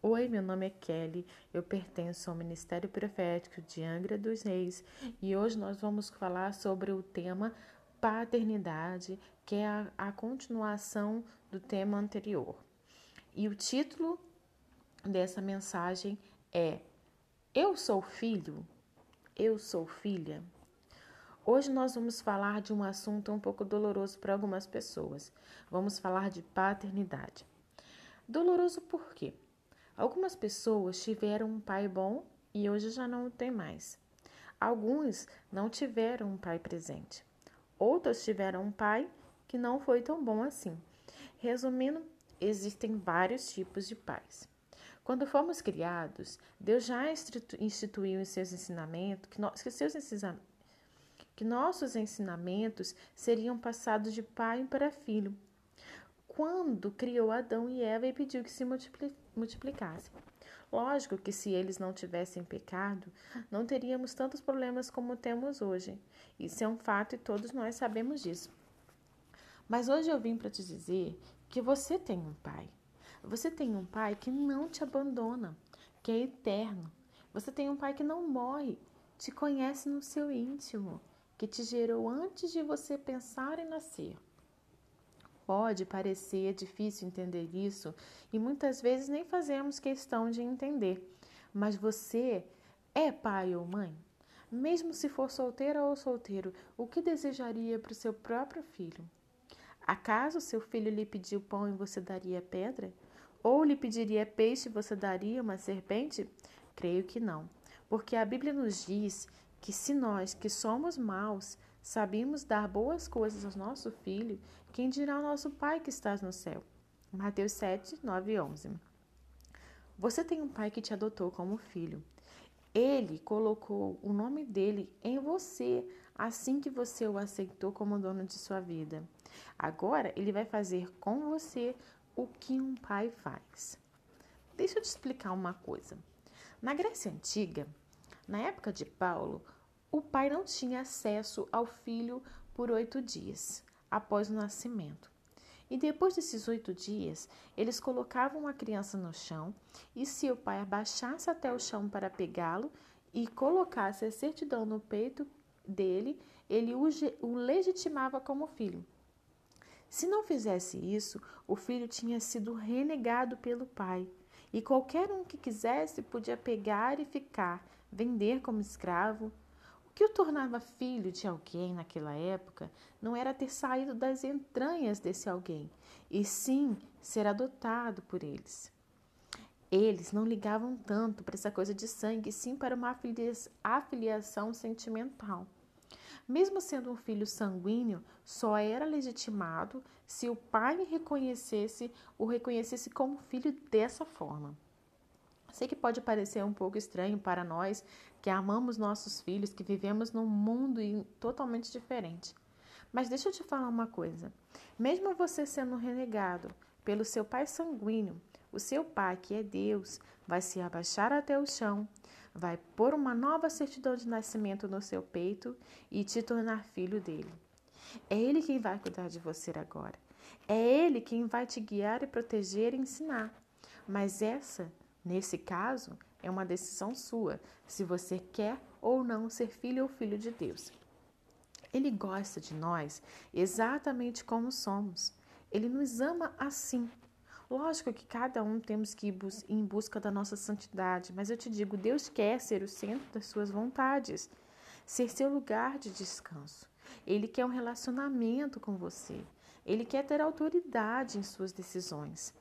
Oi, meu nome é Kelly, eu pertenço ao Ministério Profético de Angra dos Reis e hoje nós vamos falar sobre o tema paternidade, que é a, a continuação do tema anterior. E o título dessa mensagem é Eu sou filho? Eu sou filha? Hoje nós vamos falar de um assunto um pouco doloroso para algumas pessoas. Vamos falar de paternidade. Doloroso por quê? Algumas pessoas tiveram um pai bom e hoje já não o tem mais. Alguns não tiveram um pai presente. Outros tiveram um pai que não foi tão bom assim. Resumindo, existem vários tipos de pais. Quando fomos criados, Deus já instituiu em seus ensinamentos que, nós, que, seus que nossos ensinamentos seriam passados de pai para filho quando criou Adão e Eva e pediu que se multiplicassem. Lógico que se eles não tivessem pecado, não teríamos tantos problemas como temos hoje. Isso é um fato e todos nós sabemos disso. Mas hoje eu vim para te dizer que você tem um pai. Você tem um pai que não te abandona, que é eterno. Você tem um pai que não morre, te conhece no seu íntimo, que te gerou antes de você pensar em nascer. Pode parecer difícil entender isso e muitas vezes nem fazemos questão de entender, mas você é pai ou mãe? Mesmo se for solteira ou solteiro, o que desejaria para o seu próprio filho? Acaso seu filho lhe pediu pão e você daria pedra? Ou lhe pediria peixe e você daria uma serpente? Creio que não, porque a Bíblia nos diz que se nós, que somos maus, sabemos dar boas coisas ao nosso filho, quem dirá ao nosso Pai que estás no céu? Mateus 7, 9 e 11. Você tem um pai que te adotou como filho. Ele colocou o nome dele em você assim que você o aceitou como dono de sua vida. Agora ele vai fazer com você o que um pai faz. Deixa eu te explicar uma coisa. Na Grécia Antiga, na época de Paulo, o pai não tinha acesso ao filho por oito dias após o nascimento. E depois desses oito dias, eles colocavam a criança no chão, e se o pai abaixasse até o chão para pegá-lo e colocasse a certidão no peito dele, ele o legitimava como filho. Se não fizesse isso, o filho tinha sido renegado pelo pai, e qualquer um que quisesse podia pegar e ficar, vender como escravo, que o tornava filho de alguém naquela época não era ter saído das entranhas desse alguém, e sim ser adotado por eles. Eles não ligavam tanto para essa coisa de sangue, sim para uma afiliação sentimental. Mesmo sendo um filho sanguíneo, só era legitimado se o pai reconhecesse o reconhecesse como filho dessa forma. Sei que pode parecer um pouco estranho para nós que amamos nossos filhos, que vivemos num mundo totalmente diferente. Mas deixa eu te falar uma coisa: mesmo você sendo renegado pelo seu pai sanguíneo, o seu pai, que é Deus, vai se abaixar até o chão, vai pôr uma nova certidão de nascimento no seu peito e te tornar filho dele. É ele quem vai cuidar de você agora. É ele quem vai te guiar e proteger e ensinar. Mas essa, nesse caso, é uma decisão sua, se você quer ou não ser filho ou filho de Deus. Ele gosta de nós exatamente como somos. Ele nos ama assim. Lógico que cada um temos que ir em busca da nossa santidade, mas eu te digo, Deus quer ser o centro das suas vontades, ser seu lugar de descanso. Ele quer um relacionamento com você. Ele quer ter autoridade em suas decisões.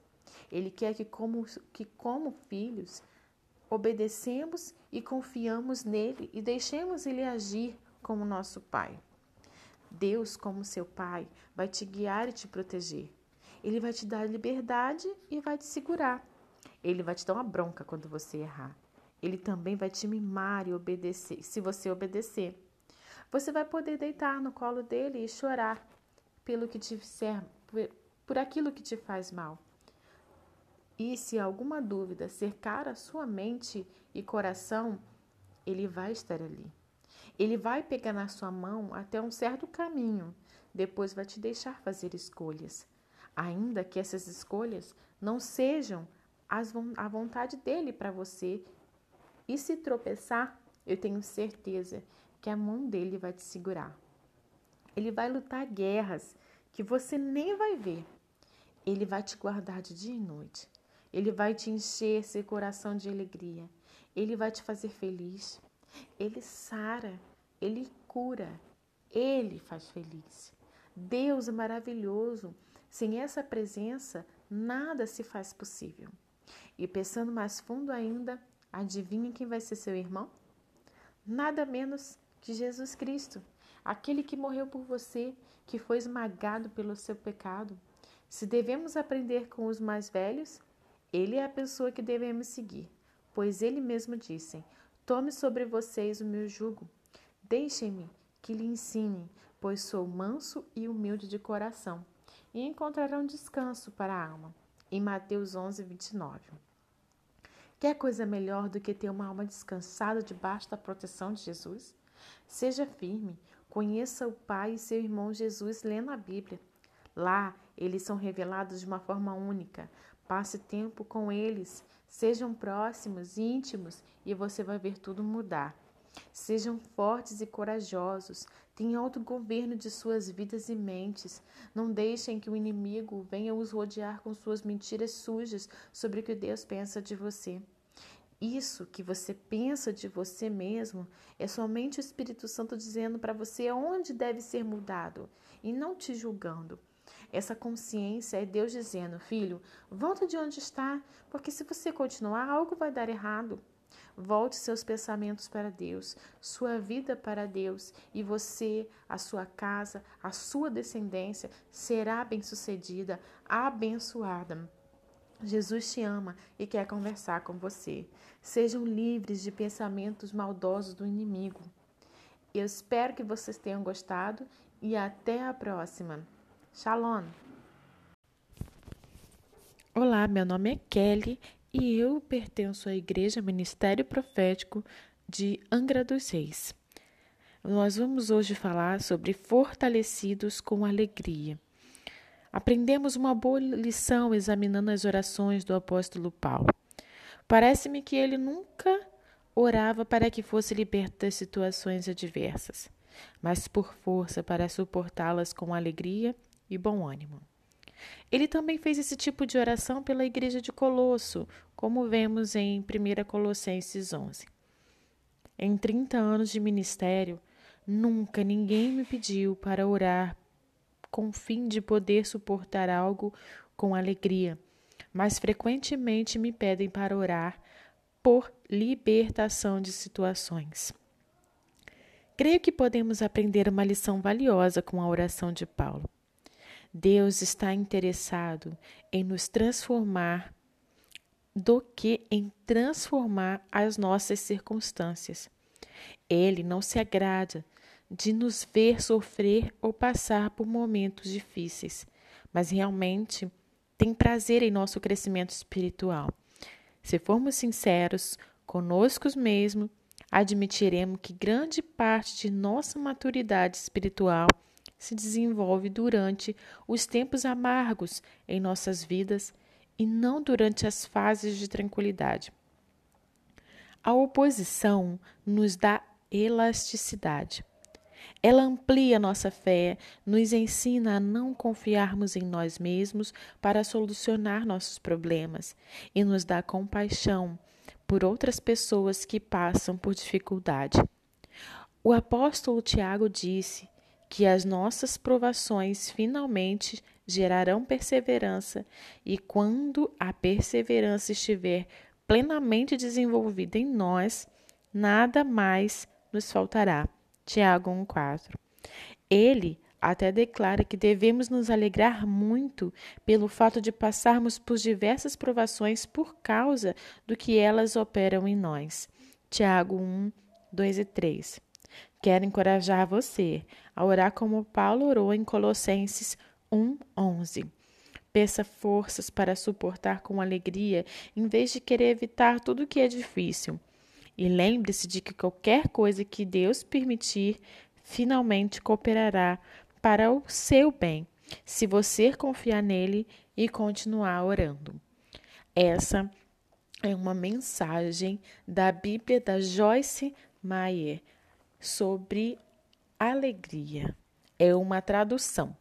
Ele quer que como, que como filhos obedecemos e confiamos nele e deixemos ele agir como nosso Pai. Deus, como seu Pai, vai te guiar e te proteger. Ele vai te dar liberdade e vai te segurar. Ele vai te dar uma bronca quando você errar. Ele também vai te mimar e obedecer, se você obedecer. Você vai poder deitar no colo dele e chorar pelo que te fizer, por aquilo que te faz mal. E se alguma dúvida cercar a sua mente e coração, ele vai estar ali. Ele vai pegar na sua mão até um certo caminho, depois vai te deixar fazer escolhas, ainda que essas escolhas não sejam a vontade dele para você. E se tropeçar, eu tenho certeza que a mão dele vai te segurar. Ele vai lutar guerras que você nem vai ver. Ele vai te guardar de dia e noite. Ele vai te encher seu coração de alegria. Ele vai te fazer feliz. Ele sara, ele cura, ele faz feliz. Deus é maravilhoso. Sem essa presença, nada se faz possível. E pensando mais fundo ainda, adivinha quem vai ser seu irmão? Nada menos que Jesus Cristo, aquele que morreu por você, que foi esmagado pelo seu pecado. Se devemos aprender com os mais velhos, ele é a pessoa que devemos seguir, pois ele mesmo disse: Tome sobre vocês o meu jugo. Deixem-me que lhe ensine, pois sou manso e humilde de coração, e encontrarão descanso para a alma. Em Mateus 11, 29. Quer coisa melhor do que ter uma alma descansada debaixo da proteção de Jesus? Seja firme, conheça o Pai e seu irmão Jesus lendo a Bíblia. Lá, eles são revelados de uma forma única. Passe tempo com eles, sejam próximos, íntimos, e você vai ver tudo mudar. Sejam fortes e corajosos, tenham autogoverno de suas vidas e mentes. Não deixem que o inimigo venha os rodear com suas mentiras sujas sobre o que Deus pensa de você. Isso que você pensa de você mesmo é somente o Espírito Santo dizendo para você onde deve ser mudado e não te julgando. Essa consciência é Deus dizendo: Filho, volta de onde está, porque se você continuar, algo vai dar errado. Volte seus pensamentos para Deus, sua vida para Deus, e você, a sua casa, a sua descendência será bem-sucedida, abençoada. Jesus te ama e quer conversar com você. Sejam livres de pensamentos maldosos do inimigo. Eu espero que vocês tenham gostado e até a próxima. Shalom! Olá, meu nome é Kelly e eu pertenço à Igreja Ministério Profético de Angra dos Reis. Nós vamos hoje falar sobre fortalecidos com alegria. Aprendemos uma boa lição examinando as orações do apóstolo Paulo. Parece-me que ele nunca orava para que fosse liberto das situações adversas, mas por força para suportá-las com alegria e bom ânimo. Ele também fez esse tipo de oração pela igreja de Colosso, como vemos em 1 Colossenses 11. Em 30 anos de ministério, nunca ninguém me pediu para orar com o fim de poder suportar algo com alegria, mas frequentemente me pedem para orar por libertação de situações. Creio que podemos aprender uma lição valiosa com a oração de Paulo. Deus está interessado em nos transformar do que em transformar as nossas circunstâncias. Ele não se agrada de nos ver sofrer ou passar por momentos difíceis, mas realmente tem prazer em nosso crescimento espiritual. Se formos sinceros conosco mesmos, admitiremos que grande parte de nossa maturidade espiritual se desenvolve durante os tempos amargos em nossas vidas e não durante as fases de tranquilidade. A oposição nos dá elasticidade. Ela amplia nossa fé, nos ensina a não confiarmos em nós mesmos para solucionar nossos problemas e nos dá compaixão por outras pessoas que passam por dificuldade. O apóstolo Tiago disse que as nossas provações finalmente gerarão perseverança, e quando a perseverança estiver plenamente desenvolvida em nós, nada mais nos faltará. Tiago 1,4. Ele até declara que devemos nos alegrar muito pelo fato de passarmos por diversas provações por causa do que elas operam em nós. Tiago 1, 2 e 3. Quero encorajar você a orar como Paulo orou em Colossenses 1:11. Peça forças para suportar com alegria, em vez de querer evitar tudo o que é difícil. E lembre-se de que qualquer coisa que Deus permitir, finalmente cooperará para o seu bem, se você confiar nele e continuar orando. Essa é uma mensagem da Bíblia da Joyce Meyer sobre alegria. É uma tradução.